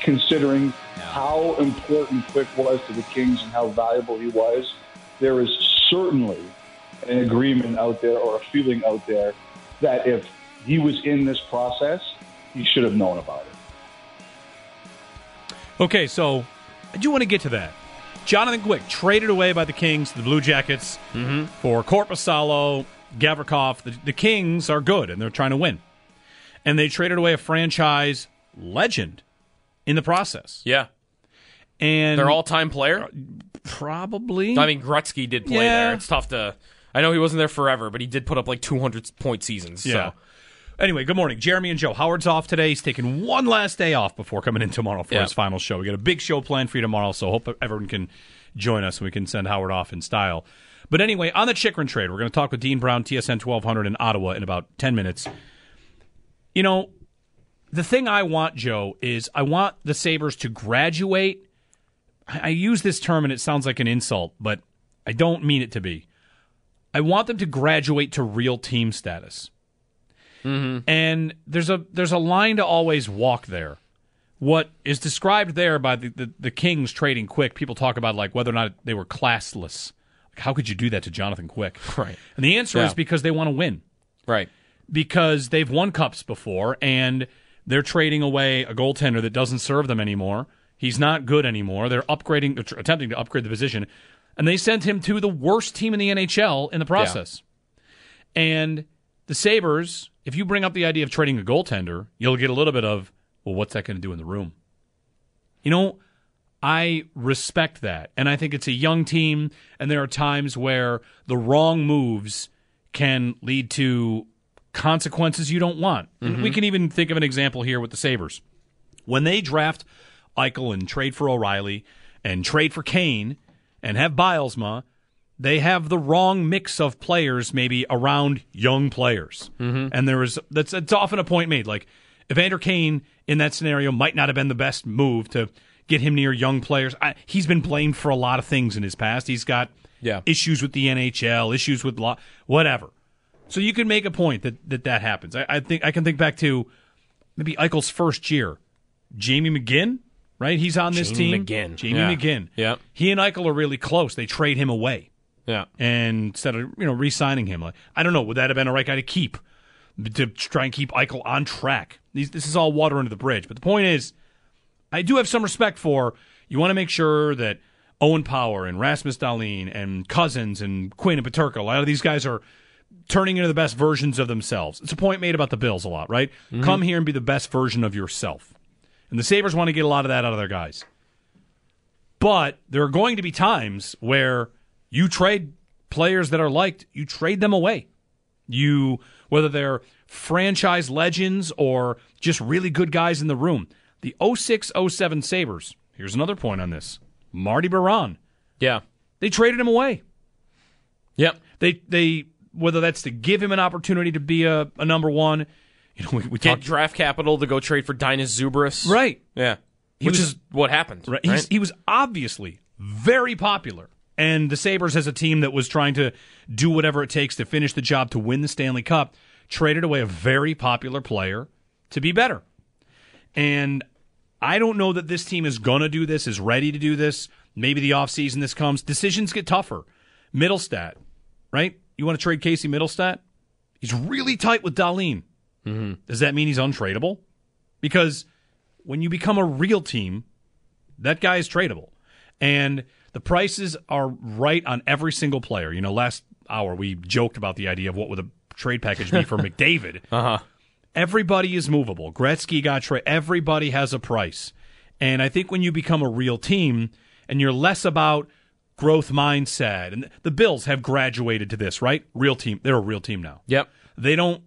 considering how important Quick was to the Kings and how valuable he was, there is certainly an agreement out there or a feeling out there that if he was in this process, he should have known about it. Okay, so I do want to get to that. Jonathan Quick traded away by the Kings to the Blue Jackets Mm-hmm. for Korpisalo, Gavrikov. The, the Kings are good and they're trying to win, and they traded away a franchise legend in the process. Yeah. And Their all time player? probably. I mean, Gretzky did play Yeah. there. It's tough to. I know he wasn't there forever, but he did put up like 200 point seasons. Yeah. So. Anyway, good morning. Jeremy and Joe. Howard's off today. He's taking one last day off before coming in tomorrow for Yeah. his final show. We got a big show planned for you tomorrow, so hope everyone can join us and we can send Howard off in style. But anyway, on the Chychrun trade, we're going to talk with Dean Brown, TSN 1200 in Ottawa in about 10 minutes. You know, the thing I want, Joe, is I want the Sabres to graduate. I I use this term and it sounds like an insult, but I don't mean it to be. I want them to graduate to real team status. Mm-hmm. And there's a there's a line to always walk there. What is described there by the, the, the Kings trading Quick, people talk about like whether or not they were classless. Like, how could you do that to Jonathan Quick? Right. And the answer is because they want to win. Right. Because they've won cups before and they're trading away a goaltender that doesn't serve them anymore. He's not good anymore. They're upgrading, they're attempting to upgrade the position, and they sent him to the worst team in the NHL in the process. And the Sabres, if you bring up the idea of trading a goaltender, you'll get a little bit of, well, what's that going to do in the room? You know, I respect that. And I think it's a young team, and there are times where the wrong moves can lead to consequences you don't want. And we can even think of an example here with the Sabres. When they draft Eichel and trade for O'Reilly and trade for Kane and have Bylsma, they have the wrong mix of players maybe around young players. Mm-hmm. And there is that's it's often a point made. Like Evander Kane in that scenario might not have been the best move to get him near young players. I, he's been blamed for a lot of things in his past. He's got Yeah. issues with the NHL, issues with law, whatever. So you can make a point that that, that happens. I, I think I can think back to maybe Eichel's first year. Jamie McGinn, right? He's on this Jamie team. McGinn. Jamie Yeah. McGinn. Yeah. He and Eichel are really close. They trade him away Yeah. and instead of you know re-signing him. Like, I don't know, would that have been a right guy to keep to try and keep Eichel on track? These, this is all water under the bridge. But the point is, I do have some respect for you. Want to make sure that Owen Power and Rasmus Dahlin and Cozens and Quinn and Peterka, a lot of these guys are turning into the best versions of themselves. It's a point made about the Bills a lot, right? Mm-hmm. Come here and be the best version of yourself. And the Sabres want to get a lot of that out of their guys. But there are going to be times where you trade players that are liked, you trade them away. You whether they're franchise legends or just really good guys in the room. The 06 07 Sabres, here's another point on this. Marty Biron, Yeah. they traded him away. Yep. They they whether that's to give him an opportunity to be a, a number one, you know, we, we Get talked draft capital to go trade for Dainius Zubrus. right. Yeah. Which was- is what happened. Right. Right. He was obviously very popular. And the Sabres, as a team that was trying to do whatever it takes to finish the job to win the Stanley Cup, traded away a very popular player to be better. And I don't know that this team is going to do this, is ready to do this. Maybe the offseason this comes. Decisions get tougher. Mittelstadt, right? You want to trade Casey Mittelstadt? He's really tight with Dahlin. Does that mean he's untradeable? Because when you become a real team, that guy is tradable. And the prices are right on every single player. You know, last hour we joked about the idea of what would a trade package be for McDavid. Uh huh. Everybody is movable. Gretzky got trade. Everybody has a price. And I think when you become a real team and you're less about growth mindset, and the Bills have graduated to this, right? Real team. They're a real team now. Yep. They don't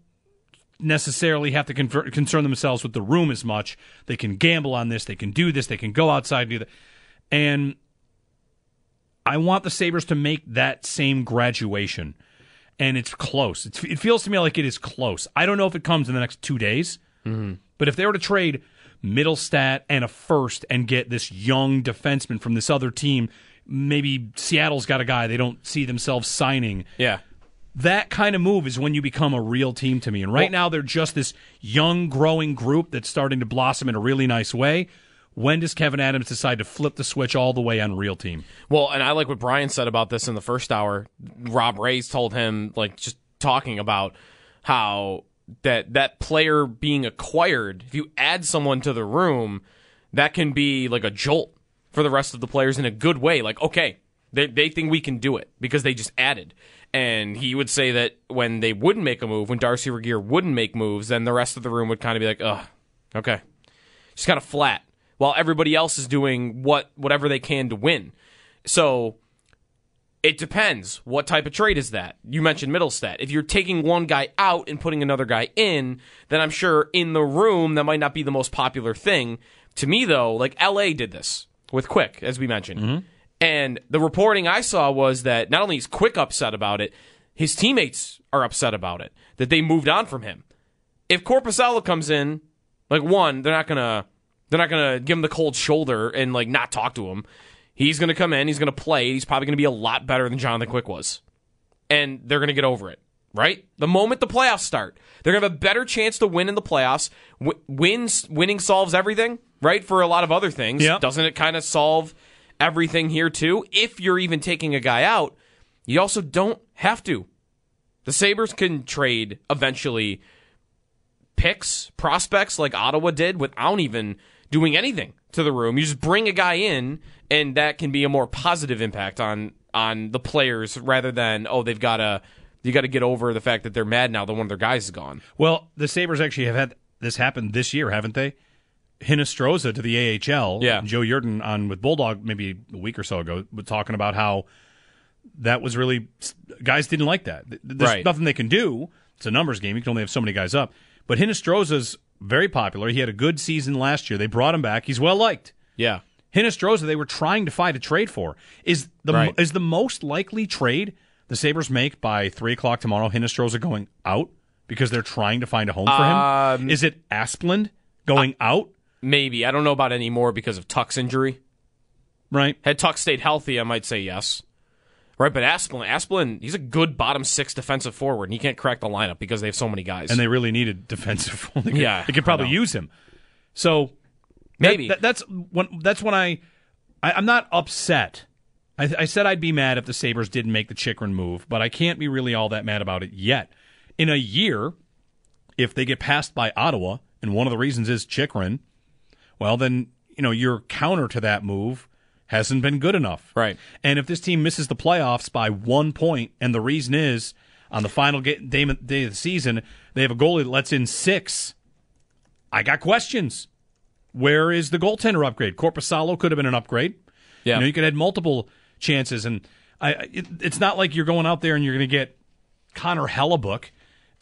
necessarily have to concern themselves with the room as much. They can gamble on this. They can do this. They can go outside and do that. And I want the Sabres to make that same graduation. And it's close. It's, it feels to me like it is close. I don't know if it comes in the next two days, mm-hmm. but if they were to trade Mittelstadt and a first and get this young defenseman from this other team, maybe Seattle's got a guy they don't see themselves signing Yeah. that kind of move is when you become a real team to me. And right now, they're just this young, growing group that's starting to blossom in a really nice way. When does Kevin Adams decide to flip the switch all the way on real team? Well, and I like what Brian said about this in the first hour. Rob Ray's told him, like, just talking about how that that player being acquired, if you add someone to the room, that can be like a jolt for the rest of the players in a good way. Like, okay, they they think we can do it because they just added. And he would say that when they wouldn't make a move, when Darcy Regier wouldn't make moves, then the rest of the room would kind of be like, ugh, okay, just kind of flat, while everybody else is doing what whatever they can to win. So it depends. What type of trade is that? You mentioned Mittelstadt. If you're taking one guy out and putting another guy in, then I'm sure in the room that might not be the most popular thing. To me, though, like LA did this with Quick, as we mentioned. Mm-hmm. And the reporting I saw was that not only is Quick upset about it, his teammates are upset about it, that they moved on from him. If Korpisalo comes in, like one, they're not gonna they're not gonna give him the cold shoulder and like not talk to him. He's gonna come in, he's gonna play, he's probably gonna be a lot better than Jonathan Quick was. And they're gonna get over it. Right? The moment the playoffs start, they're gonna have a better chance to win in the playoffs. W- wins winning solves everything, right? For a lot of other things. Yep. Doesn't it kind of solve everything here too? If you're even taking a guy out, you also don't have to. The Sabres can trade eventually picks, prospects like Ottawa did without even doing anything to the room. You just bring a guy in and that can be a more positive impact on on the players rather than oh they've got to you got to get over the fact that they're mad now that one of their guys is gone. Well, the Sabres actually have had this happen this year, haven't they? Hinostroza to the AHL. Yeah. Joe Yerdon on with Bulldog maybe a week or so ago was talking about how that was really guys didn't like that. There's Right. nothing they can do. It's a numbers game. You can only have so many guys up. But Hinostroza's very popular. He had a good season last year. They brought him back. He's well liked. Yeah. Hinostroza they were trying to find a trade for. Is the Right. is the most likely trade the Sabres make by three o'clock tomorrow Hinostroza going out because they're trying to find a home for him? Um, is it Asplund going out? Maybe. I don't know about anymore because of Tuck's injury. Right. Had Tuck stayed healthy, I might say yes. Right, but Asplund, Asplund, he's a good bottom six defensive forward, and he can't crack the lineup because they have so many guys. And they really needed defensive. they could, Yeah, they could probably use him. So that- Maybe. that- that's when that's when I, I I'm not upset. I, I said I'd be mad if the Sabres didn't make the Chychrun move, but I can't be really all that mad about it yet. In a year, if they get passed by Ottawa, and one of the reasons is Chychrun, well then you know your counter to that move hasn't been good enough. Right. And if this team misses the playoffs by one point, and the reason is on the final day of the season they have a goalie that lets in six, I got questions. Where is the goaltender upgrade? Korpisalo could have been an upgrade. Yeah. You know, you could have had multiple chances, and I, it, it's not like you're going out there and you're going to get Connor Hellebuyck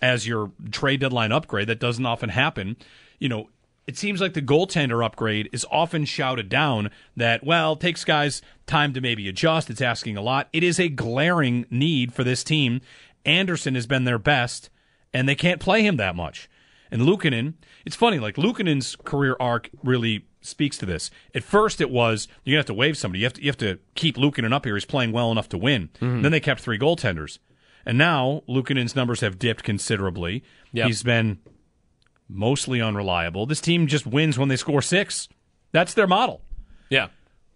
as your trade deadline upgrade. That doesn't often happen. You know, it seems like the goaltender upgrade is often shouted down that, well, takes guys time to maybe adjust. It's asking a lot. It is a glaring need for this team. Anderson has been their best, and they can't play him that much. And Luukkonen, it's funny, like Luukkonen's career arc really speaks to this. At first, it was you're gonna have to waive somebody. You have to you have to keep Luukkonen up here. He's playing well enough to win. Mm-hmm. Then they kept three goaltenders, and now Luukkonen's numbers have dipped considerably. Yep. He's been mostly unreliable. This team just wins when they score six. That's their model. yeah.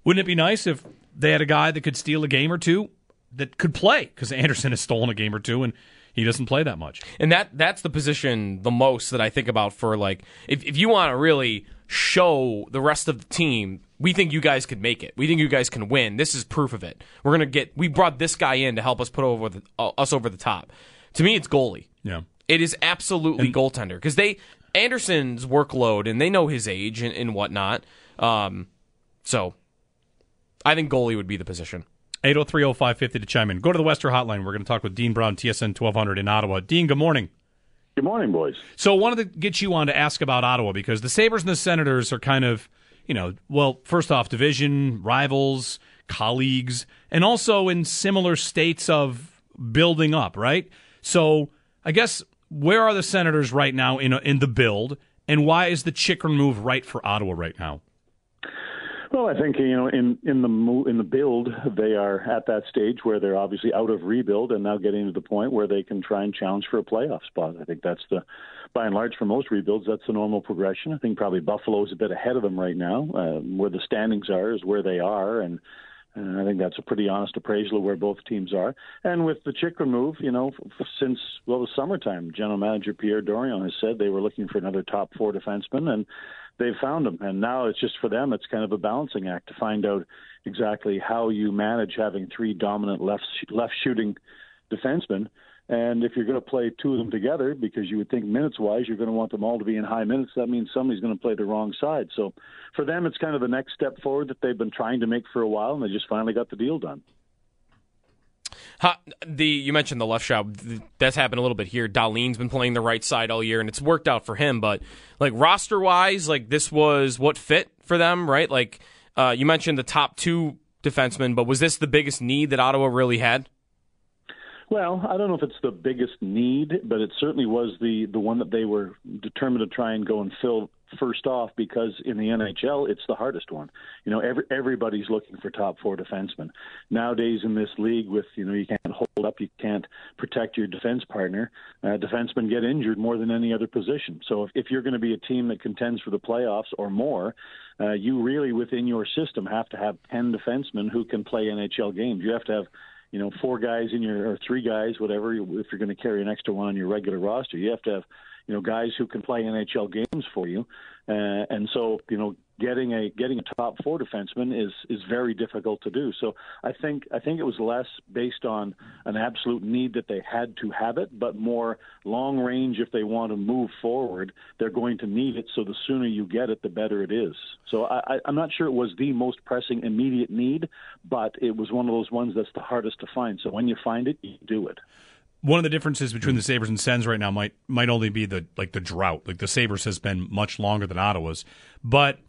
Wouldn't it be nice if they had a guy that could steal a game or two that could play? Because Anderson has stolen a game or two and he doesn't play that much. And that that's the position the most that I think about for like if if you want to really show the rest of the team we think you guys could make it. We think you guys can win. This is proof of it. We're gonna get. We brought this guy in to help us put over the, uh, us over the top. To me, it's goalie. Yeah. It is absolutely goaltender because they Anderson's workload and they know his age and, and whatnot. Um, so I think goalie would be the position. 8030550 to chime in. Go to the Western Hotline. We're going to talk with Dean Brown, TSN 1200 in Ottawa. Dean, good morning. Good morning, boys. So, I wanted to get you on to ask about Ottawa because the Sabres and the Senators are kind of, you know, well, first off, division, rivals, colleagues, and also in similar states of building up, right? So, I guess where are the Senators right now in in the build, and why is the Chychrun move right for Ottawa right now? Well, I think you know in in the in the build they are at that stage where they're obviously out of rebuild and now getting to the point where they can try and challenge for a playoff spot. I think that's the by and large for most rebuilds that's the normal progression. I think probably Buffalo is a bit ahead of them right now. Uh, where the standings are is where they are and. And I think that's a pretty honest appraisal of where both teams are. And with the Chychrun move, you know, since well the summertime, General Manager Pierre Dorion has said they were looking for another top four defenseman, and they've found them. And now it's just for them, it's kind of a balancing act to find out exactly how you manage having three dominant left left shooting defensemen. And if you're going to play two of them together, because you would think minutes wise, you're going to want them all to be in high minutes, that means somebody's going to play the wrong side. So for them, it's kind of the next step forward that they've been trying to make for a while, and they just finally got the deal done. How, the you mentioned the left shot. That's happened a little bit here. Dahlin's been playing the right side all year, and it's worked out for him. But like roster wise, like this was what fit for them, right? Like uh, you mentioned the top two defensemen, but was this the biggest need that Ottawa really had? Well, I don't know if it's the biggest need, but it certainly was the the one that they were determined to try and go and fill first off because in the NHL it's the hardest one. You know, every everybody's looking for top four defensemen nowadays in this league. With you know, you can't hold up, you can't protect your defense partner. Uh, defensemen get injured more than any other position. So if, if you're going to be a team that contends for the playoffs or more, uh, you really within your system have to have ten defensemen who can play NHL games. You have to have you know, four guys in your or three guys, whatever. If you're going to carry an extra one on your regular roster, you have to have you know guys who can play NHL games for you, uh, and so you know getting a getting a top four defenseman is is very difficult to do. So I think I think it was less based on an absolute need that they had to have it, but more long range. If they want to move forward, they're going to need it. So the sooner you get it, the better it is. So I, I'm not sure it was the most pressing immediate need, but it was one of those ones that's the hardest to find. So when you find it, you do it one of the differences between the Sabres and Sens right now might might only be the like the drought. Like the Sabres has been much longer than Ottawa's. But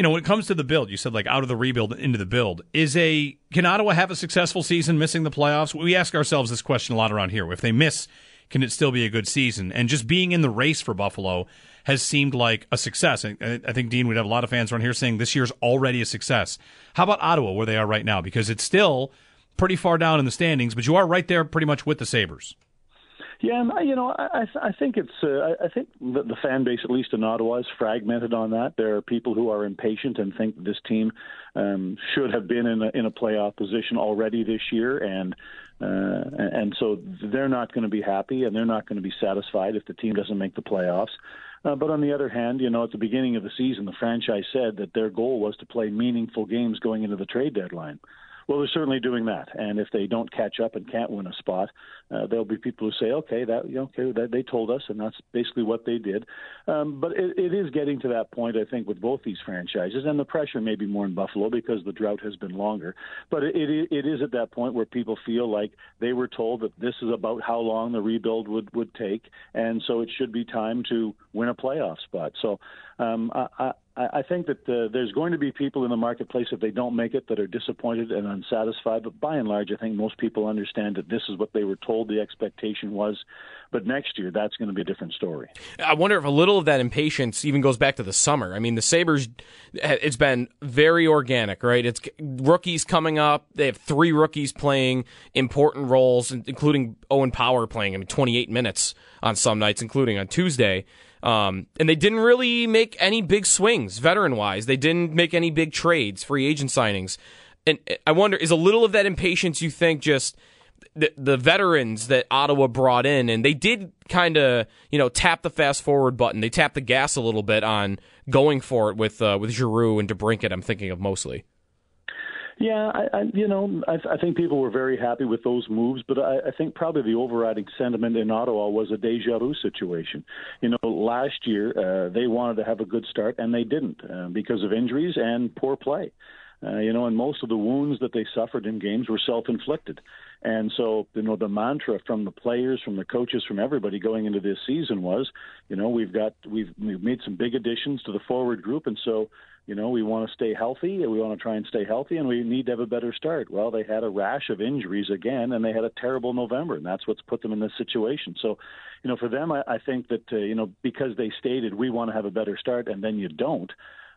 you know, when it comes to the build, you said like out of the rebuild into the build. Is a can Ottawa have a successful season missing the playoffs? We ask ourselves this question a lot around here. If they miss, can it still be a good season? And just being in the race for Buffalo has seemed like a success. I, I think Dean would have a lot of fans around here saying this year's already a success. How about Ottawa, where they are right now? Because it's still pretty far down in the standings, but you are right there pretty much with the Sabres. Yeah, you know, I I think it's uh, I think the, the fan base, at least in Ottawa, is fragmented on that. There are people who are impatient and think that this team um, should have been in a in a playoff position already this year, and uh, and so they're not going to be happy and they're not going to be satisfied if the team doesn't make the playoffs. Uh, but on the other hand, you know, at the beginning of the season, the franchise said that their goal was to play meaningful games going into the trade deadline. Well, they're certainly doing that, and if they don't catch up and can't win a spot, uh, there'll be people who say, "Okay, that okay, that they told us, and that's basically what they did." Um, but it, it is getting to that point, I think, with both these franchises, and the pressure may be more in Buffalo because the drought has been longer. But it, it, it is at that point where people feel like they were told that this is about how long the rebuild would would take, and so it should be time to win a playoff spot. So um, I, I think that uh, there's going to be people in the marketplace if they don't make it that are disappointed and unsatisfied. But by and large, I think most people understand that this is what they were told the expectation was. But next year, that's going to be a different story. I wonder if a little of that impatience even goes back to the summer. I mean, the Sabres, it's been very organic, right? It's rookies coming up. They have three rookies playing important roles, including Owen Power playing, I mean, 28 minutes on some nights, including on Tuesday. Um, and they didn't really make any big swings, veteran wise. They didn't make any big trades, free agent signings. And I wonder, is a little of that impatience, you think, just the, the veterans that Ottawa brought in, and they did kind of, you know, tap the fast forward button. They tapped the gas a little bit on going for it with uh, with Giroux and DeBrincat. I'm thinking of mostly. Yeah, I, I you know, I, I think people were very happy with those moves, but I, I think probably the overriding sentiment in Ottawa was a deja vu situation. You know, last year uh, they wanted to have a good start and they didn't uh, because of injuries and poor play. You know, and most of the wounds that they suffered in games were self-inflicted. And so, you know, the mantra from the players, from the coaches, from everybody going into this season was, you know, we've got we've we've made some big additions to the forward group, and so, you know, we want to stay healthy. And we want to try and stay healthy, and we need to have a better start. Well, they had a rash of injuries again, and they had a terrible November, and that's what's put them in this situation. So, you know, for them, I, I think that uh, you know because they stated we want to have a better start, and then you don't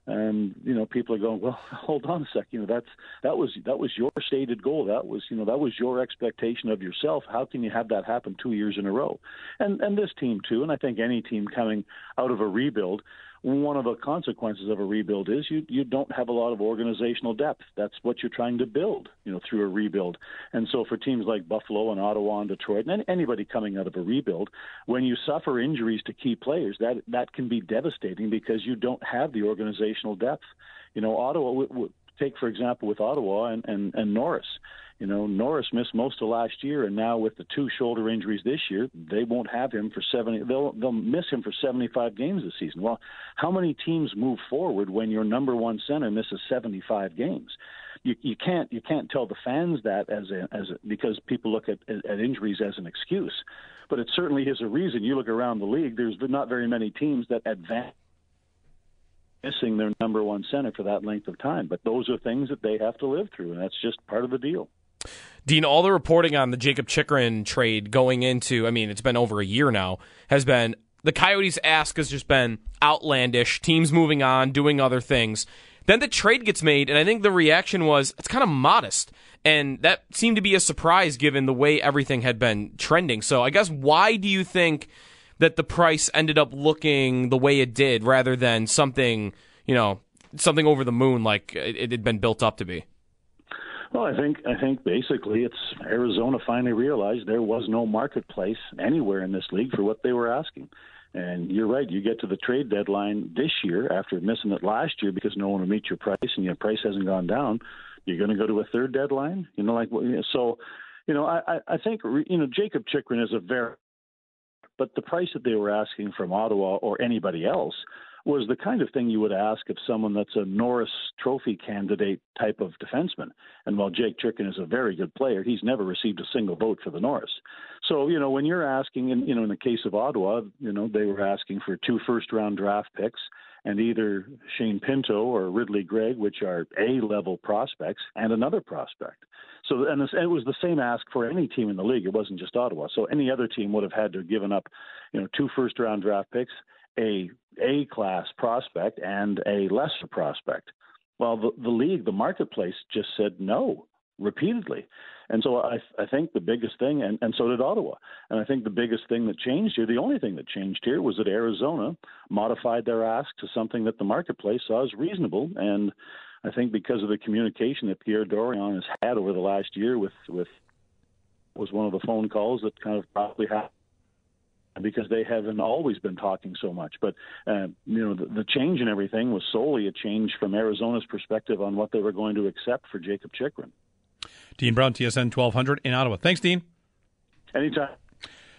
and you know people are going well hold on a sec you know that's that was that was your stated goal. That was you know that was your expectation of yourself. How can you have that happen two years in a row? And and this team too and i think any team coming out of a rebuild one of the consequences of a rebuild is you you don't have a lot of organizational depth. That's what you're trying to build, you know, through a rebuild. And so for teams like Buffalo and Ottawa and Detroit and anybody coming out of a rebuild, when you suffer injuries to key players, that that can be devastating because you don't have the organizational depth. You know, Ottawa. Take for example with Ottawa and and, and Norris you know, Norris missed most of last year, and now with the two shoulder injuries this year, they won't have him for seventy. They'll they'll miss him for seventy-five games this season. Well, how many teams move forward when your number one center misses seventy-five games? You you can't you can't tell the fans that as a as a, because people look at at injuries as an excuse, but it certainly is a reason. You look around the league, there's not very many teams that advance missing their number one center for that length of time. But those are things that they have to live through, and that's just part of the deal. Dean, all the reporting on the Jacob Chychrun trade going into, I mean, it's been over a year now, has been the Coyotes' ask has just been outlandish, teams moving on, doing other things. Then the trade gets made, and I think the reaction was it's kind of modest. And that seemed to be a surprise given the way everything had been trending. So I guess why do you think that the price ended up looking the way it did rather than something, you know, something over the moon like it had been built up to be? Well, I think I think basically it's Arizona finally realized there was no marketplace anywhere in this league for what they were asking. And you're right. You get to the trade deadline this year after missing it last year because no one will meet your price and your price hasn't gone down. You're going to go to a third deadline. You know, like so. You know, I I think you know Jacob Chychrun is a very, but the price that they were asking from Ottawa or anybody else was the kind of thing you would ask of someone that's a Norris Trophy candidate type of defenseman. And while Jake Chychrun is a very good player, he's never received a single vote for the Norris. So you know when you're asking, in, you know in the case of Ottawa, you know they were asking for two first round draft picks and either Shane Pinto or Ridly Greig, which are A level prospects, and another prospect. So, and it was the same ask for any team in the league. It wasn't just Ottawa. So, any other team would have had to have given up, you know, two first round draft picks a A class prospect and a lesser prospect. Well, the, the league, the marketplace just said no repeatedly. And so I, I think the biggest thing, and, and so did Ottawa, and I think the biggest thing that changed here, the only thing that changed here was that Arizona modified their ask to something that the marketplace saw as reasonable. And I think because of the communication that Pierre Dorion has had over the last year with, with was one of the phone calls that kind of probably happened because they haven't always been talking so much. But uh, you know, the, the, change in everything was solely a change from Arizona's perspective on what they were going to accept for Jacob Chychrun. Dean Brown, TSN 1200 in Ottawa. Thanks, Dean. Anytime.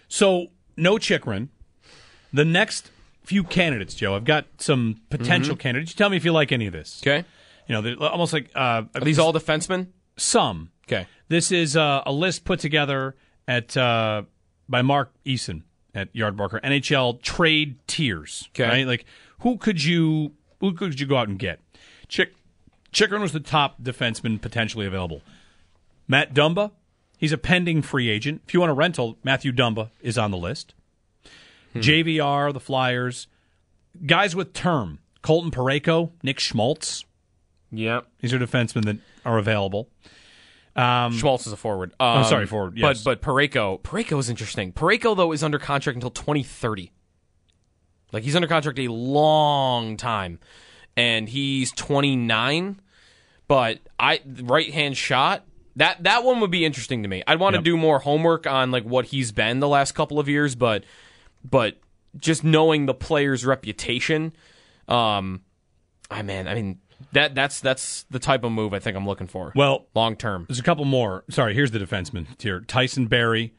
So, no Chychrun. The next few candidates, Joe, I've got some potential mm-hmm. candidates. You tell me if you like any of this. Okay. You know, they're almost like. Uh, Are these all defensemen? Some. Okay. This is uh, a list put together at uh, by Mark Eason at Yardbarker NHL trade tiers. Okay. Right? Like who could you who could you go out and get? Chick Chychrun was the top defenseman potentially available. Matt Dumba, he's a pending free agent. If you want a rental, Matthew Dumba is on the list. Hmm. JVR, the Flyers, guys with term. Colton Parayko, Nick Schmaltz. Yep. These are defensemen that are available. Um, Schmaltz is a forward. Um, oh, sorry, forward. Yes. But but Parayko, Parayko is interesting. Parayko though is under contract until 2030. Like he's under contract a long time, and he's 29. But I right hand shot that that one would be interesting to me. I'd want yep. to do more homework on like what he's been the last couple of years, but but just knowing the player's reputation, um, I man, I mean that that's that's the type of move I think I'm looking for. Well, long term. There's a couple more. Sorry, here's the defenseman tier: Tyson Barrie.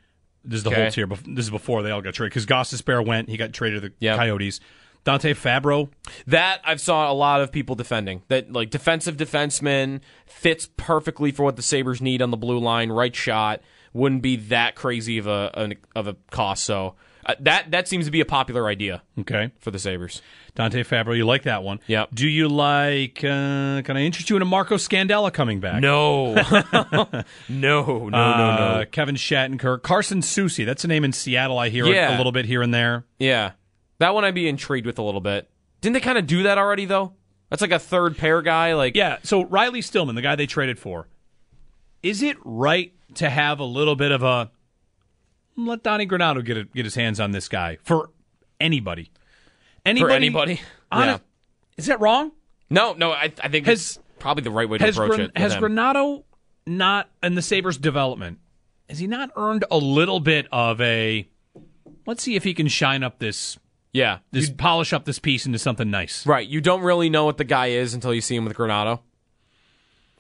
This is the okay. whole tier. This is before they all got traded because Gostisbehere went. He got traded to the yep. Coyotes. Dante Fabbro. That I've saw a lot of people defending. That like defensive defenseman fits perfectly for what the Sabres need on the blue line. Right shot wouldn't be that crazy of a, of a cost. So uh, that that seems to be a popular idea. Okay, for the Sabres. Dante Fabbro, you like that one? Yeah. Do you like? Uh, can I interest you in a Marco Scandella coming back? No, no, no, no, Uh, no. Kevin Shattenkirk, Carson Soucy. That's a name in Seattle. I hear it Yeah. a little bit here and there. Yeah, that one I'd be intrigued with a little bit. Didn't they kind of do that already though? That's like a third pair guy. Like Yeah. So Riley Stillman, the guy they traded for, is it right to have a little bit of a hmm, let Donnie Granato get a, get his hands on this guy for anybody? Anybody? for anybody. Yeah. Is that wrong? No, no. I, I think Has- it's probably the right way to approach Gran- it. has him. Granato not in the Sabres development? Has he not earned a little bit of a? Let's see if he can shine up this, yeah, this polish up this piece into something nice. Right. You don't really know what the guy is until you see him with Granato.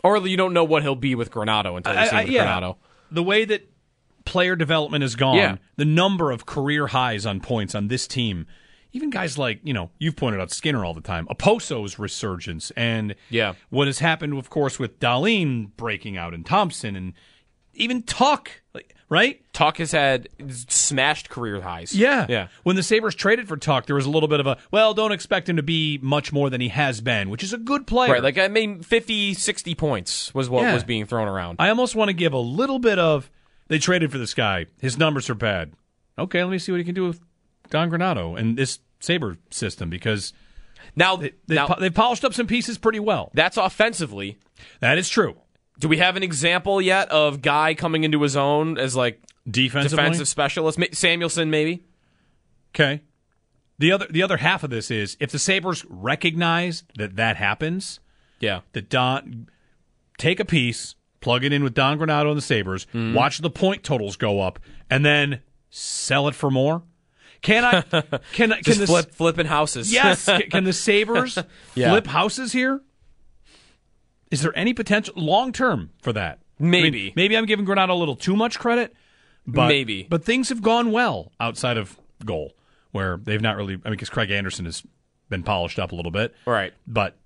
Or you don't know what he'll be with Granato until you see him I- I- with yeah. Granato. The way that player development has gone, Yeah. the number of career highs on points on this team, even guys like, you know, you've pointed out Skinner all the time, Okposo's resurgence, and Yeah. what has happened, of course, with Dahlin breaking out and Thompson and even Tuck, like, right? Tuck has had smashed career highs. Yeah. Yeah. When the Sabres traded for Tuck, there was a little bit of a, well, don't expect him to be much more than he has been, which is a good player. Right. Like I mean 50, 60 points was what Yeah. was being thrown around. I almost want to give a little bit of they traded for this guy. His numbers are bad. Okay, let me see what he can do with Don Granato and this Sabre system because now, they, now they've polished up some pieces pretty well. that's offensively. That is true. Do we have an example yet of guy coming into his own as like defensive specialist? Samuelsson maybe? okay. The other the other half of this is if the Sabres recognize that that happens, Yeah. that Don take a piece, plug it in with Don Granato and the Sabres, Mm-hmm. watch the point totals go up, and then sell it for more. Can I? Can I? Can Just this, flip flipping houses. Yes. Can- Can the Sabres Yeah. flip houses here? Is there any potential long term for that? I mean, Maybe. maybe I'm giving Granato a little too much credit. But, Maybe. But things have gone well outside of goal, where they've not really. I mean, because Craig Anderson has been polished up a little bit. Right. But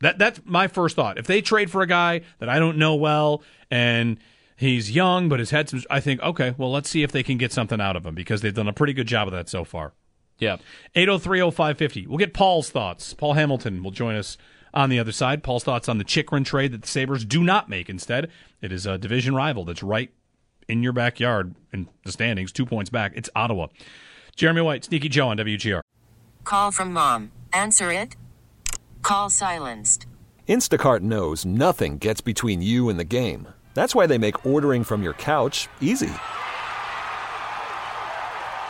that that's my first thought. If they trade for a guy that I don't know well and he's young but has had some, I think okay, well let's see if they can get something out of him because they've done a pretty good job of that so far. Yeah. 8030550. We'll get Paul's thoughts. Paul Hamilton will join us on the other side. Paul's thoughts on the Chychrun trade that the Sabres do not make. Instead, it is a division rival that's right in your backyard in the standings, two points back. It's Ottawa. Jeremy White, Sneaky Joe on WGR. Call from mom. Answer it. Call silenced. Instacart knows nothing gets between you and the game. That's why they make ordering from your couch easy.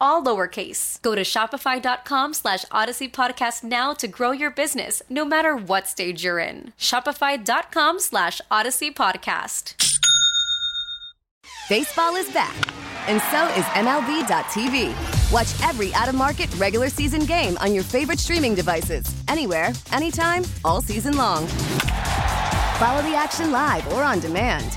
all lowercase. Go to shopify.com slash odyssey podcast now to grow your business, no matter what stage you're in. Shopify.com slash odyssey podcast. Baseball is back, and so is MLB.tv. Watch every out of market regular season game on your favorite streaming devices, anywhere, anytime, all season long. Follow the action live or on demand.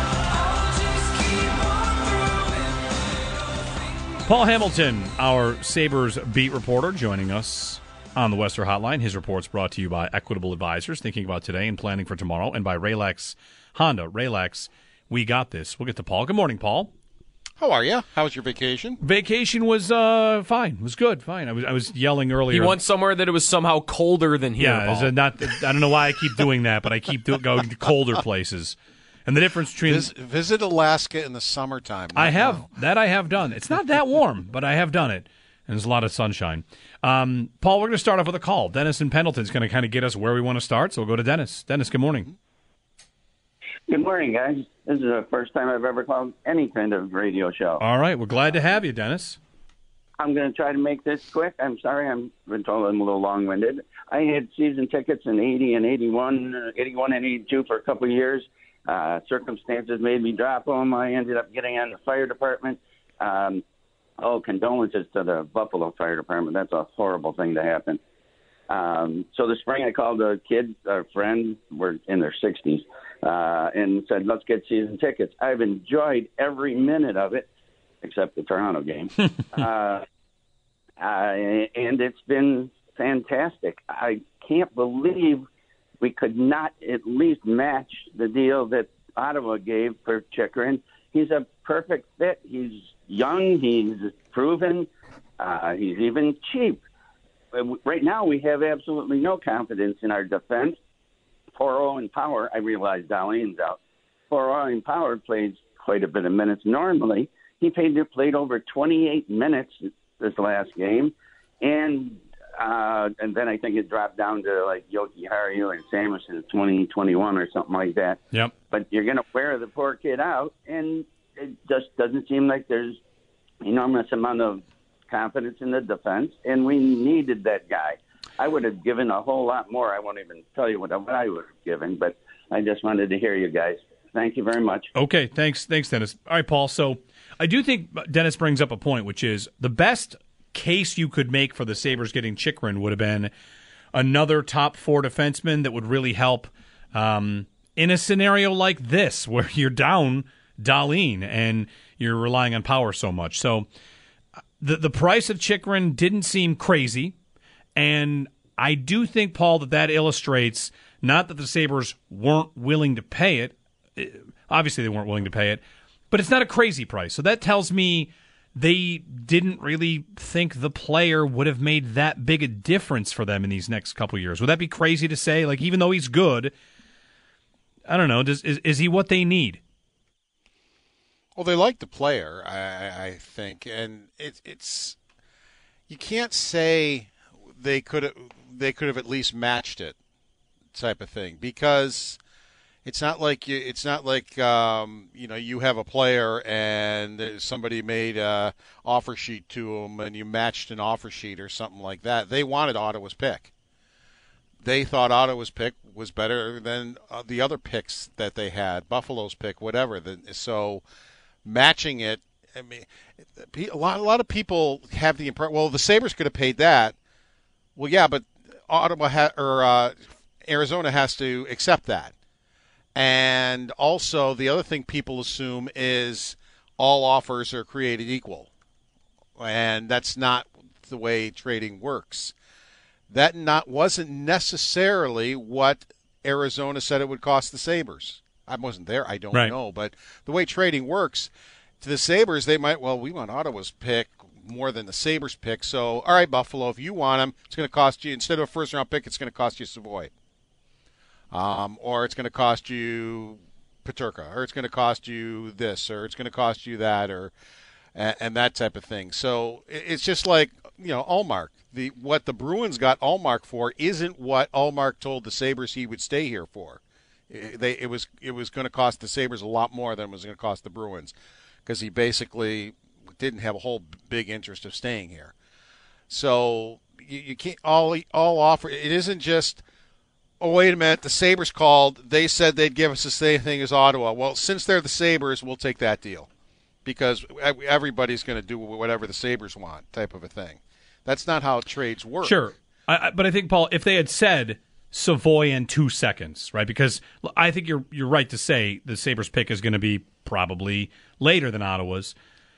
Paul Hamilton, our Sabres beat reporter, joining us on the Western Hotline. His report's brought to you by Equitable Advisors, thinking about today and planning for tomorrow, and by Raylex Honda. Raylex, we got this. We'll get to Paul. Good morning, Paul. How are you? How was your vacation? Vacation was uh, fine. It was good. Fine. I was I was yelling earlier. He went somewhere that it was somehow colder than here. Yeah, it's a not. I don't know why I keep doing that, but I keep do, going to colder places. And the difference between Vis- visit Alaska in the summertime. not I have now. that I have done. It's not that warm, but I have done it, and there's a lot of sunshine. Um, Paul, we're going to start off with a call. Dennis and Pendleton's going to kind of get us where we want to start, so we'll go to Dennis. Dennis, good morning. Good morning, guys. This is the first time I've ever called any kind of radio show. All right, we're glad to have you, Dennis. I'm going to try to make this quick. I'm sorry, I'm been told I'm a little long-winded. I had season tickets in 80 and 81, uh, 81 and 82 for a couple of years. Uh, circumstances made me drop them. I ended up getting on the fire department. Um, oh, condolences to the Buffalo Fire Department. That's a horrible thing to happen. Um, so the spring, I called a kid, a friend, we're in their 60s, uh, and said, let's get season tickets. I've enjoyed every minute of it, except the Toronto game. uh, uh, and it's been fantastic. I can't believe we could not at least match the deal that Ottawa gave for Chychrun. He's a perfect fit. He's young. He's proven. Uh, he's even cheap. Uh, Right now, we have absolutely no confidence in our defense. Poro and Power, I realize Dahlin's out. Poro and Power plays quite a bit of minutes normally. He played, played over 28 minutes this last game, and uh, and then I think it dropped down to like Jokiharju and Samuelsson at 20, 21 or something like that. Yep. But you're going to wear the poor kid out, and it just doesn't seem like there's enormous amount of confidence in the defense, and we needed that guy. I would have given a whole lot more. I won't even tell you what, what I would have given, but I just wanted to hear you guys. Thank you very much. Okay, thanks, thanks, Dennis. All right, Paul. So I do think Dennis brings up a point, which is the best case you could make for the Sabres getting Chychrun would have been another top four defenseman that would really help um, in a scenario like this, where you're down Dahlin and you're relying on power so much. So the the price of Chychrun didn't seem crazy, and I do think Paul that that illustrates not that the Sabres weren't willing to pay it. Eh, Obviously, they weren't willing to pay it, but it's not a crazy price. So that tells me they didn't really think the player would have made that big a difference for them in these next couple years. Would that be crazy to say? Like, even though he's good, I don't know. Does is, is he what they need? Well, they like the player, I, I think, and it, it's you can't say they could have they could have at least matched it, type of thing, because it's not like you, it's not like um, you know you have a player and somebody made a offer sheet to him and you matched an offer sheet or something like that. They wanted Ottawa's pick. They thought Ottawa's pick was better than uh, the other picks that they had, Buffalo's pick, whatever. So matching it, I mean, a lot, a lot of people have the impression. Well, the Sabres could have paid that. Well, yeah, but Ottawa ha- or uh, Arizona has to accept that. And also, the other thing people assume is all offers are created equal, and that's not the way trading works. That not wasn't necessarily what Arizona said it would cost the Sabres. I wasn't there. I don't Right. know, but the way trading works, to the Sabres, they might well we want Ottawa's pick more than the Sabres pick. So, all right, Buffalo, if you want him, it's going to cost you instead of a first round pick, it's going to cost you Savoie um, or it's going to cost you Peterka, or it's going to cost you this, or it's going to cost you that, or and, and that type of thing. So it's just like you know Ullmark. The what the Bruins got Ullmark for isn't what Ullmark told the Sabres he would stay here for. It, they it was it was going to cost the Sabres a lot more than it was going to cost the Bruins because he basically didn't have a whole big interest of staying here. So you, you can't all all offer. It isn't just. Oh wait a minute! The Sabres called. They said they'd give us the same thing as Ottawa. Well, since they're the Sabres, we'll take that deal because everybody's going to do whatever the Sabres want, type of a thing. That's not how trades work. Sure, I, but I think Paul, if they had said Savoie in two seconds, right? Because I think you're you're right to say the Sabres pick is going to be probably later than Ottawa's.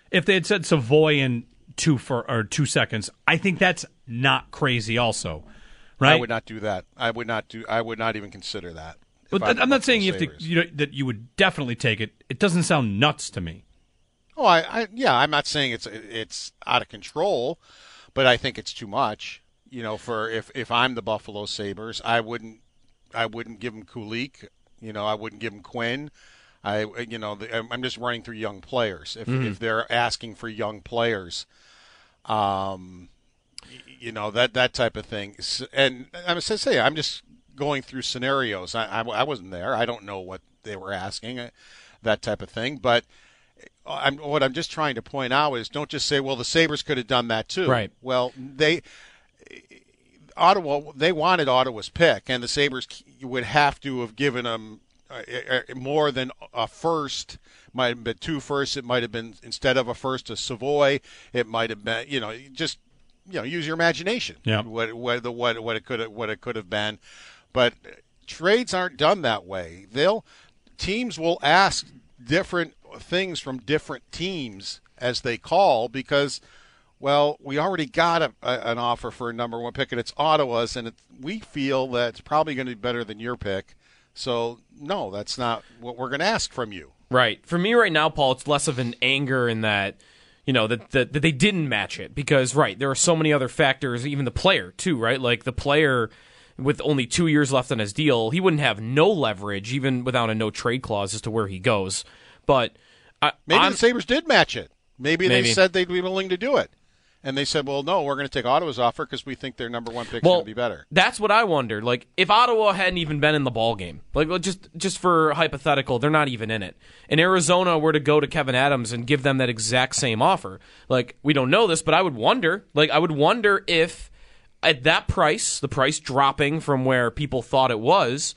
If they had said Savoie in two for or two seconds, I think that's not crazy. Also, right? I would not do that. I would not do. I would not even consider that. But I'm not saying you have to, you know, that you would definitely take it. It doesn't sound nuts to me. Oh, I, I yeah, I'm not saying it's it's out of control, but I think it's too much. You know, for if if I'm the Buffalo Sabres, I wouldn't I wouldn't give him Kulich. You know, I wouldn't give him Quinn. I you know I'm just running through young players. If mm-hmm. if they're asking for young players, um, you know that that type of thing. And I'm to say I'm just going through scenarios. I, I, I wasn't there. I don't know what they were asking, uh, that type of thing. But I'm, what I'm just trying to point out is don't just say, well, the Sabres could have done that too. Right. Well, they Ottawa they wanted Ottawa's pick, and the Sabres would have to have given them uh, uh, more than a first. Might have been two firsts. It might have been instead of a first a Savoie It might have been you know just you know use your imagination. Yeah. What what the what what it could have, what it could have been, but trades aren't done that way. They'll teams will ask different things from different teams as they call because well, we already got a, a, an offer for a number one pick, and it's Ottawa's, and it, we feel that it's probably going to be better than your pick. So, no, that's not what we're going to ask from you. Right. For me right now, Paul, it's less of an anger in that, you know, that, that, that they didn't match it because, right, there are so many other factors, even the player, too, right? Like the player with only two years left on his deal, he wouldn't have no leverage, even without a no trade clause, as to where he goes. But I, maybe I'm, the Sabres did match it. Maybe, maybe, they said they'd be willing to do it and they said, "Well, no, we're going to take Ottawa's offer because we think their number one pick is well, going to be better." That's what I wondered. Like, if Ottawa hadn't even been in the ball game, like just just for hypothetical, they're not even in it. And Arizona were to go to Kevin Adams and give them that exact same offer. Like, we don't know this, but I would wonder. Like, I would wonder if at that price, the price dropping from where people thought it was,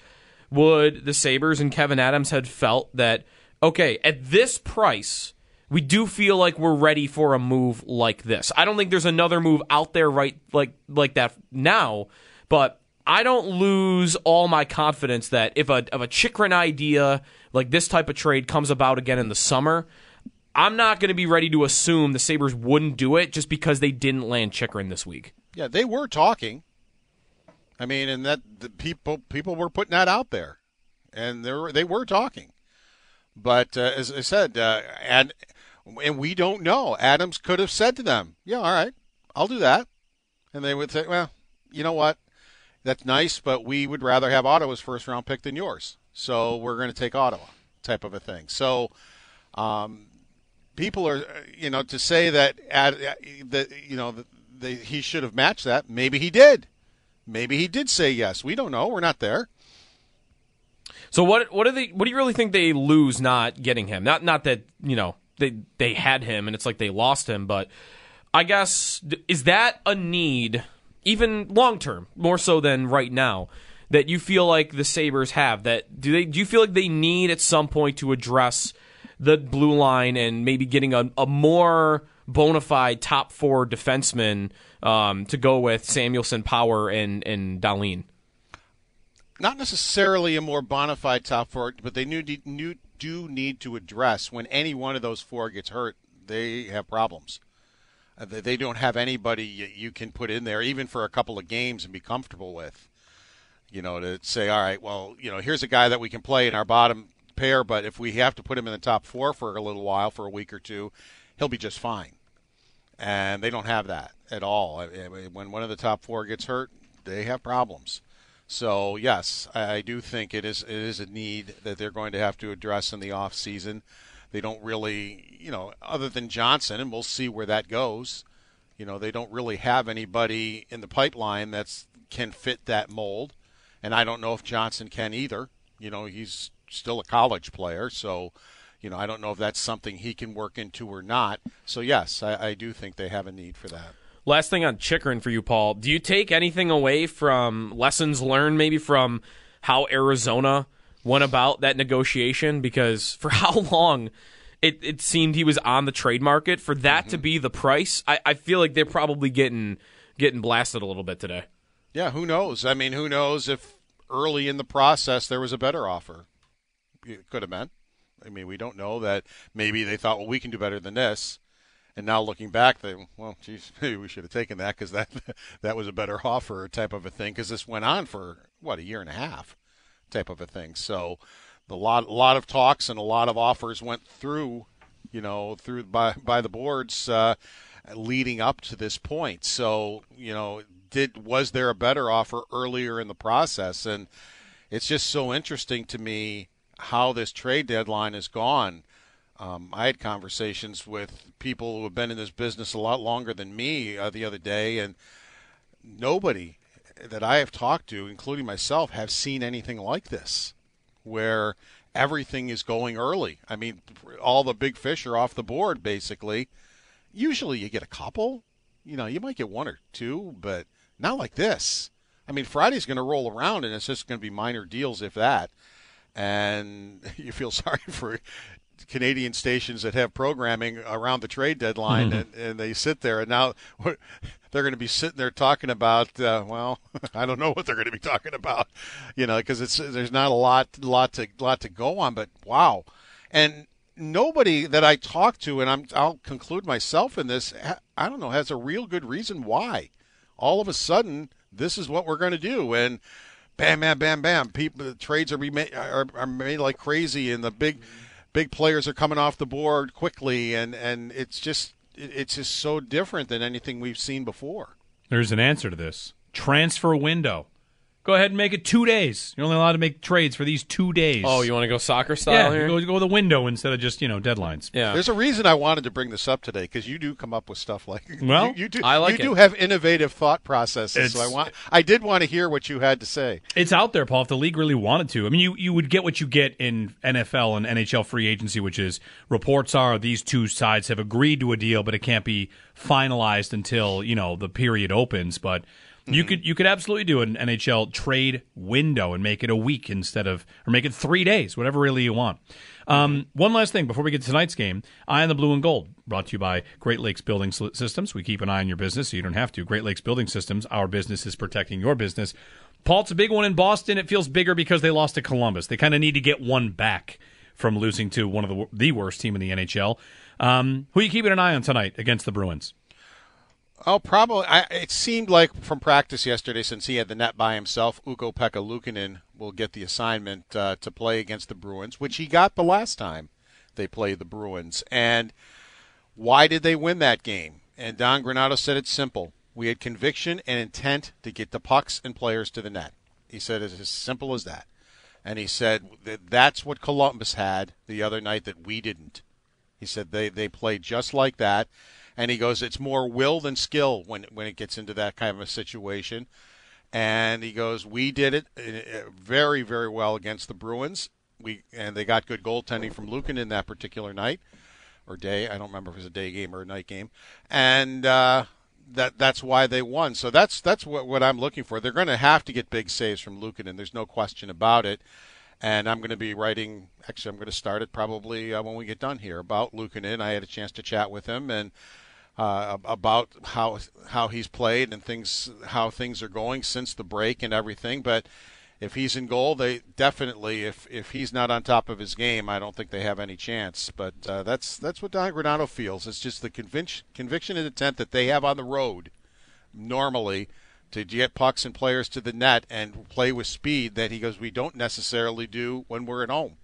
would the Sabres and Kevin Adams had felt that okay, at this price we do feel like we're ready for a move like this. I don't think there's another move out there right like like that now, but I don't lose all my confidence that if a if a Chychrun idea like this type of trade comes about again in the summer, I'm not going to be ready to assume the Sabres wouldn't do it just because they didn't land Chychrun this week. Yeah, they were talking. I mean, and that the people people were putting that out there, and they were they were talking. But uh, as I said, uh, and and we don't know. Adams could have said to them, "Yeah, all right, I'll do that," and they would say, "Well, you know what? That's nice, but we would rather have Ottawa's first round pick than yours, so we're going to take Ottawa." Type of a thing. So, um, people are, you know, to say that that you know that he should have matched that. Maybe he did. Maybe he did say yes. We don't know. We're not there. So what what do they what do you really think they lose not getting him? Not not that, you know, they they had him and it's like they lost him. But I guess is that a need, even long term, more so than right now, that you feel like the Sabres have? That do they do you feel like they need at some point to address the blue line and maybe getting a, a more bona fide top four defenseman um, to go with Samuelsson, Power, and and Dahlin? Not necessarily a more bona fide top four, but they need, need, do need to address when any one of those four gets hurt, they have problems. Uh, they don't have anybody you can put in there, even for a couple of games, and be comfortable with. You know, to say, all right, well, you know, here's a guy that we can play in our bottom pair, but if we have to put him in the top four for a little while, for a week or two, he'll be just fine. And they don't have that at all. When one of the top four gets hurt, they have problems. So yes, I do think it is it is a need that they're going to have to address in the off season. They don't really, you know, other than Johnson, and we'll see where that goes. You know, they don't really have anybody in the pipeline that's can fit that mold, and I don't know if Johnson can either. You know, he's still a college player, so you know I don't know if that's something he can work into or not. So yes, I, I do think they have a need for that. Last thing on Chychrun for you, Paul. Do you take anything away from lessons learned, maybe from how Arizona went about that negotiation? Because for how long it, it seemed he was on the trade market, for that mm-hmm. to be the price, I, I feel like they're probably getting getting blasted a little bit today. Yeah, who knows? I mean, who knows if early in the process there was a better offer? It could have been. I mean, we don't know that maybe they thought, well, we can do better than this. And now looking back, they well, geez, maybe we should have taken that because that that was a better offer type of a thing. Because this went on for what a year and a half, type of a thing. So, a lot lot of talks and a lot of offers went through, you know, through by by the boards uh, leading up to this point. So, you know, did was there a better offer earlier in the process? And it's just so interesting to me how this trade deadline has gone um, I had conversations with people who have been in this business a lot longer than me uh, the other day, and nobody that I have talked to, including myself, have seen anything like this, where everything is going early. I mean, all the big fish are off the board, basically. Usually you get a couple. You know, you might get one or two, but not like this. I mean, Friday's going to roll around, and it's just going to be minor deals, if that and you feel sorry for Canadian stations that have programming around the trade deadline, mm-hmm. and, and, they sit there, and now they're going to be sitting there talking about. Uh, well, I don't know what they're going to be talking about, you know, because it's there's not a lot, lot to lot to go on. But wow, and nobody that I talk to, and I'm I'll conclude myself in this. I don't know, has a real good reason why. All of a sudden, this is what we're going to do, and bam, bam, bam, bam. People, the trades are, made, are, are made like crazy, and the big. Big players are coming off the board quickly, and and it's just it's just so different than anything we've seen before. There's an answer to this transfer window. Go ahead and make it two days. You're only allowed to make trades for these two days. Oh, you want to go soccer style yeah, here? Go, go the window instead of just you know deadlines. Yeah. There's a reason I wanted to bring this up today because you do come up with stuff like well, you, you do. I like you it. do have innovative thought processes. It's, so I want I did want to hear what you had to say. It's out there, Paul. If the league really wanted to, I mean, you you would get what you get in NFL and NHL free agency, which is reports are these two sides have agreed to a deal, but it can't be finalized until you know the period opens, but you mm-hmm. could you could absolutely do an NHL trade window and make it a week instead of or make it three days, whatever really you want. Um, one last thing before we get to tonight's game, Eye on the Blue and Gold, brought to you by Great Lakes Building Systems. We keep an eye on your business, so you don't have to. Great Lakes Building Systems, our business is protecting your business. Paul, it's a big one in Boston. It feels bigger because they lost to Columbus. They kind of need to get one back from losing to one of the the worst team in the NHL. Um, who are you keeping an eye on tonight against the Bruins? Oh, probably. I, it seemed like from practice yesterday, since he had the net by himself, Ukko-Pekka Luukkonen will get the assignment uh, to play against the Bruins, which he got the last time they played the Bruins. And why did they win that game? And Don Granato said it's simple. We had conviction and intent to get the pucks and players to the net. He said it's as simple as that. And he said that that's what Columbus had the other night that we didn't. He said they, they played just like that and he goes, it's more will than skill when when it gets into that kind of a situation. And he goes, we did it uh, very very well against the Bruins. We and they got good goaltending from Lukin in that particular night or day. I don't remember if it was a day game or a night game, and. Uh, that that's why they won. So that's that's what, what I'm looking for. They're going to have to get big saves from Lukin, and there's no question about it and I'm going to be writing. Actually, I'm going to start it probably uh, when we get done here about Luukkonen. I had a chance to chat with him, and uh, about how how he's played and things how things are going since the break and everything. But if he's in goal, they definitely if if he's not on top of his game, I don't think they have any chance. But uh, that's that's what Don Granato feels. It's just the convic- conviction and intent that they have on the road normally to get pucks and players to the net and play with speed that he goes we don't necessarily do when we're at home.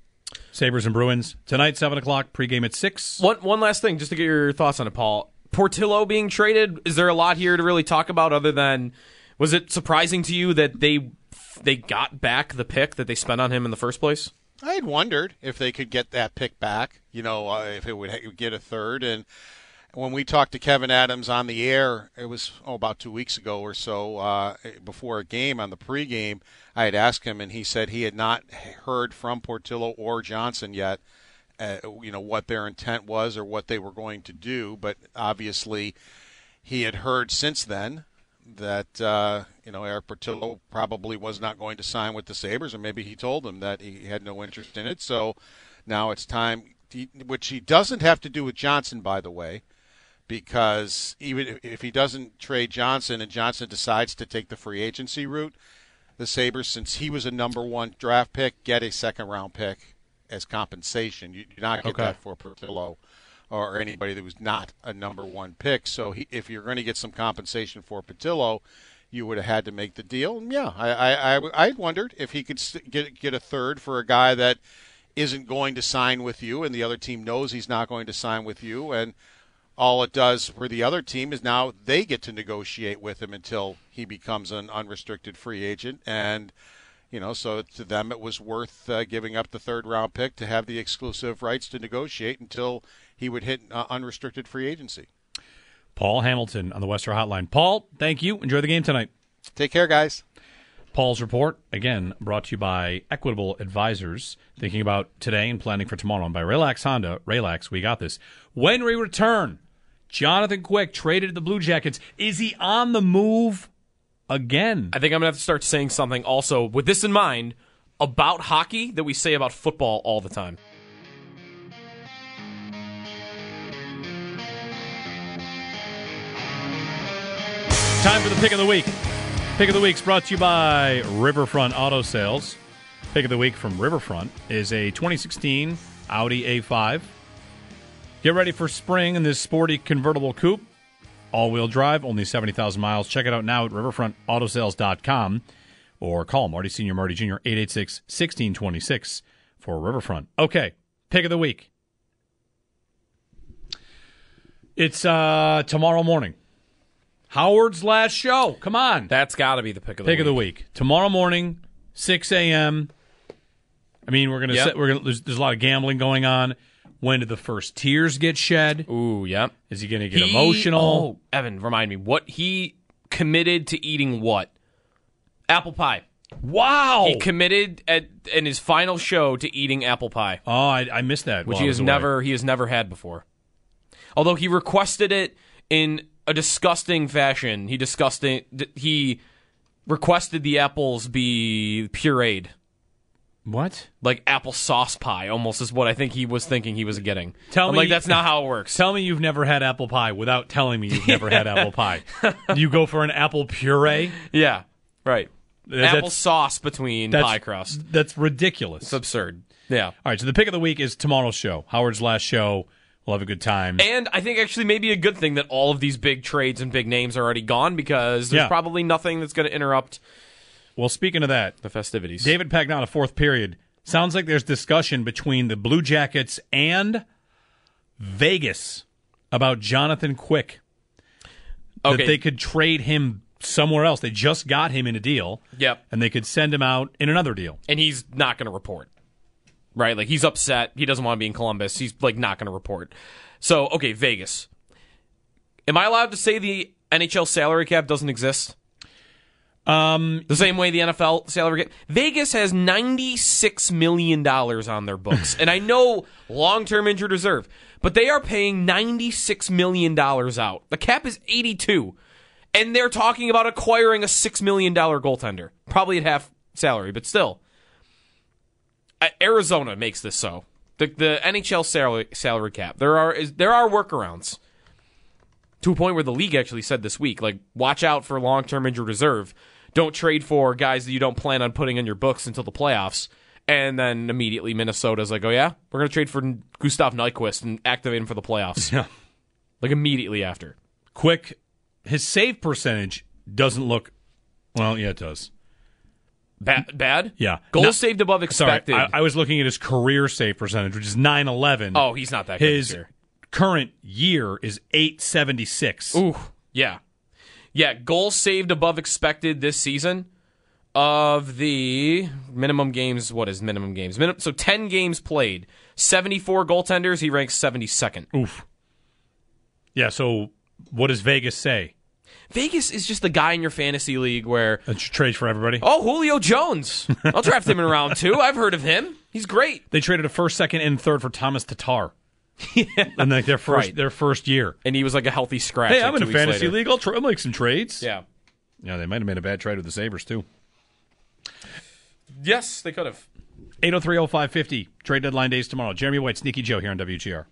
Sabres and Bruins tonight, seven o'clock. Pregame at six. One one last thing, just to get your thoughts on it, Paul. Portillo being traded, is there a lot here to really talk about other than was it surprising to you that they they got back the pick that they spent on him in the first place? I had wondered if they could get that pick back, you know, uh, if it would get a third and when we talked to Kevin Adams on the air, it was oh, about two weeks ago or so uh, before a game on the pregame. I had asked him, and he said he had not heard from Portillo or Johnson yet. Uh, you know what their intent was or what they were going to do, but obviously he had heard since then that uh, you know Eric Portillo probably was not going to sign with the Sabres, or maybe he told them that he had no interest in it. So now it's time, which he doesn't have to do with Johnson, by the way because even if he doesn't trade Johnson and Johnson decides to take the free agency route, the Sabres, since he was a number one draft pick, get a second round pick as compensation. You do not get Okay. that for Portillo or anybody that was not a number one pick. So he, if you're going to get some compensation for Portillo, you would have had to make the deal. And yeah, I I, I, I wondered if he could get get a third for a guy that isn't going to sign with you, and the other team knows he's not going to sign with you, and all it does for the other team is now they get to negotiate with him until he becomes an unrestricted free agent and you know so to them it was worth uh, giving up the third round pick to have the exclusive rights to negotiate until he would hit uh, unrestricted free agency Paul Hamilton on the Western Hotline. Paul, thank you. Enjoy the game tonight. take care guys Paul's report, again, brought to you by Equitable Advisors, thinking about today and planning for tomorrow. And by Relax Honda, Relax, we got this. When we return, Jonathan Quick traded to the Blue Jackets. Is he on the move again? I think I'm gonna have to start saying something also with this in mind about hockey that we say about football all the time. Time for the pick of the week. Pick of the week's brought to you by Riverfront Auto Sales. Pick of the week from Riverfront is a 2016 Audi A5. Get ready for spring in this sporty convertible coupe. All-wheel drive, only 70,000 miles. Check it out now at riverfrontautosales.com or call Marty Senior Marty Jr. 886-1626 for Riverfront. Okay, pick of the week. It's uh tomorrow morning. Howard's last show. Come on. That's got to be the pick of the Pick of the week. Tomorrow morning, 6 a.m. I mean, we're gonna Yep. set, we're gonna there's, there's a lot of gambling going on. When did the first tears get shed? Ooh, yep. Is he gonna get He- emotional? Oh, Evan, remind me what he committed to eating what? Apple pie. Wow. He committed at in his final show to eating apple pie, Oh, I, I missed that. which he has away. never he has never had before. Although he requested it in a disgusting fashion. He disgusting he requested the apples be pureed. What? Like apple sauce pie, almost is what I think he was thinking he was getting. Tell I'm me- like that's not how it works. Tell me you've never had apple pie without telling me you've never had apple pie. You go for an apple puree? Yeah, right. That's- apple sauce between pie crust. That's ridiculous. It's absurd. Yeah. All right, so the pick of the week is tomorrow's show. Howard's last show. We'll have a good time. And I think actually maybe a good thing that all of these big trades and big names are already gone because there's Yeah. probably nothing that's going to interrupt well, speaking of that, the festivities. David Pagnotta, fourth period. Sounds like there's discussion between the Blue Jackets and Vegas about Jonathan Quick. Okay. That they could trade him somewhere else. They just got him in a deal. Yep. And they could send him out in another deal. and he's not going to report. Right? Like he's upset. He doesn't want to be in Columbus. He's like not going to report. So, okay, Vegas. Am I allowed to say the NHL salary cap doesn't exist? Um, The same way the NFL salary cap. Vegas has $96 million on their books. and I know long term injured reserve, but they are paying $96 million out. The cap is 82 And they're talking about acquiring a $6 million goaltender, probably at half salary, but still. Uh, Arizona makes this so. The, the NHL salary, salary cap. There are is, there are workarounds to a point where the league actually said this week, like, watch out for long term injured reserve. Don't trade for guys that you don't plan on putting in your books until the playoffs. And then immediately Minnesota's like, oh yeah, we're gonna trade for Gustav Nyquist and activate him for the playoffs. Yeah. Like immediately after. Quick, his save percentage doesn't look. Well, yeah, it does. Bad? Bad? Yeah. Goals saved above Sorry, expected. I, I was looking at his career save percentage, which is 911. oh, he's not that good his current year is 876. Ooh, yeah. Yeah, goals saved above expected this season of the minimum games. What is minimum games? Minim- so 10 games played, 74 goaltenders, he ranks 72nd. Oof. Yeah. So what does Vegas say? Vegas is just the guy in your fantasy league where That trades for everybody. oh Julio Jones, I'll draft him in round two. I've heard of him. He's great. They traded a first, second, and third for Thomas Tatar. yeah. And like their first Right. their first year. And he was like a healthy scratch. Hey, like I'm in a fantasy later. league. I'll, try, I'll make some trades. Yeah. Yeah, they might have made a bad trade with the Sabres too. Yes, they could have. 8030550. Trade deadline days tomorrow. Jeremy White, Sneaky Joe here on WGR.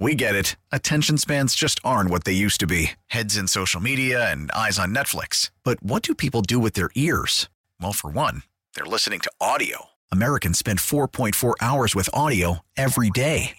We get it. Attention spans just aren't what they used to be heads in social media and eyes on Netflix. But what do people do with their ears? Well, for one, they're listening to audio. Americans spend 4.4 hours with audio every day.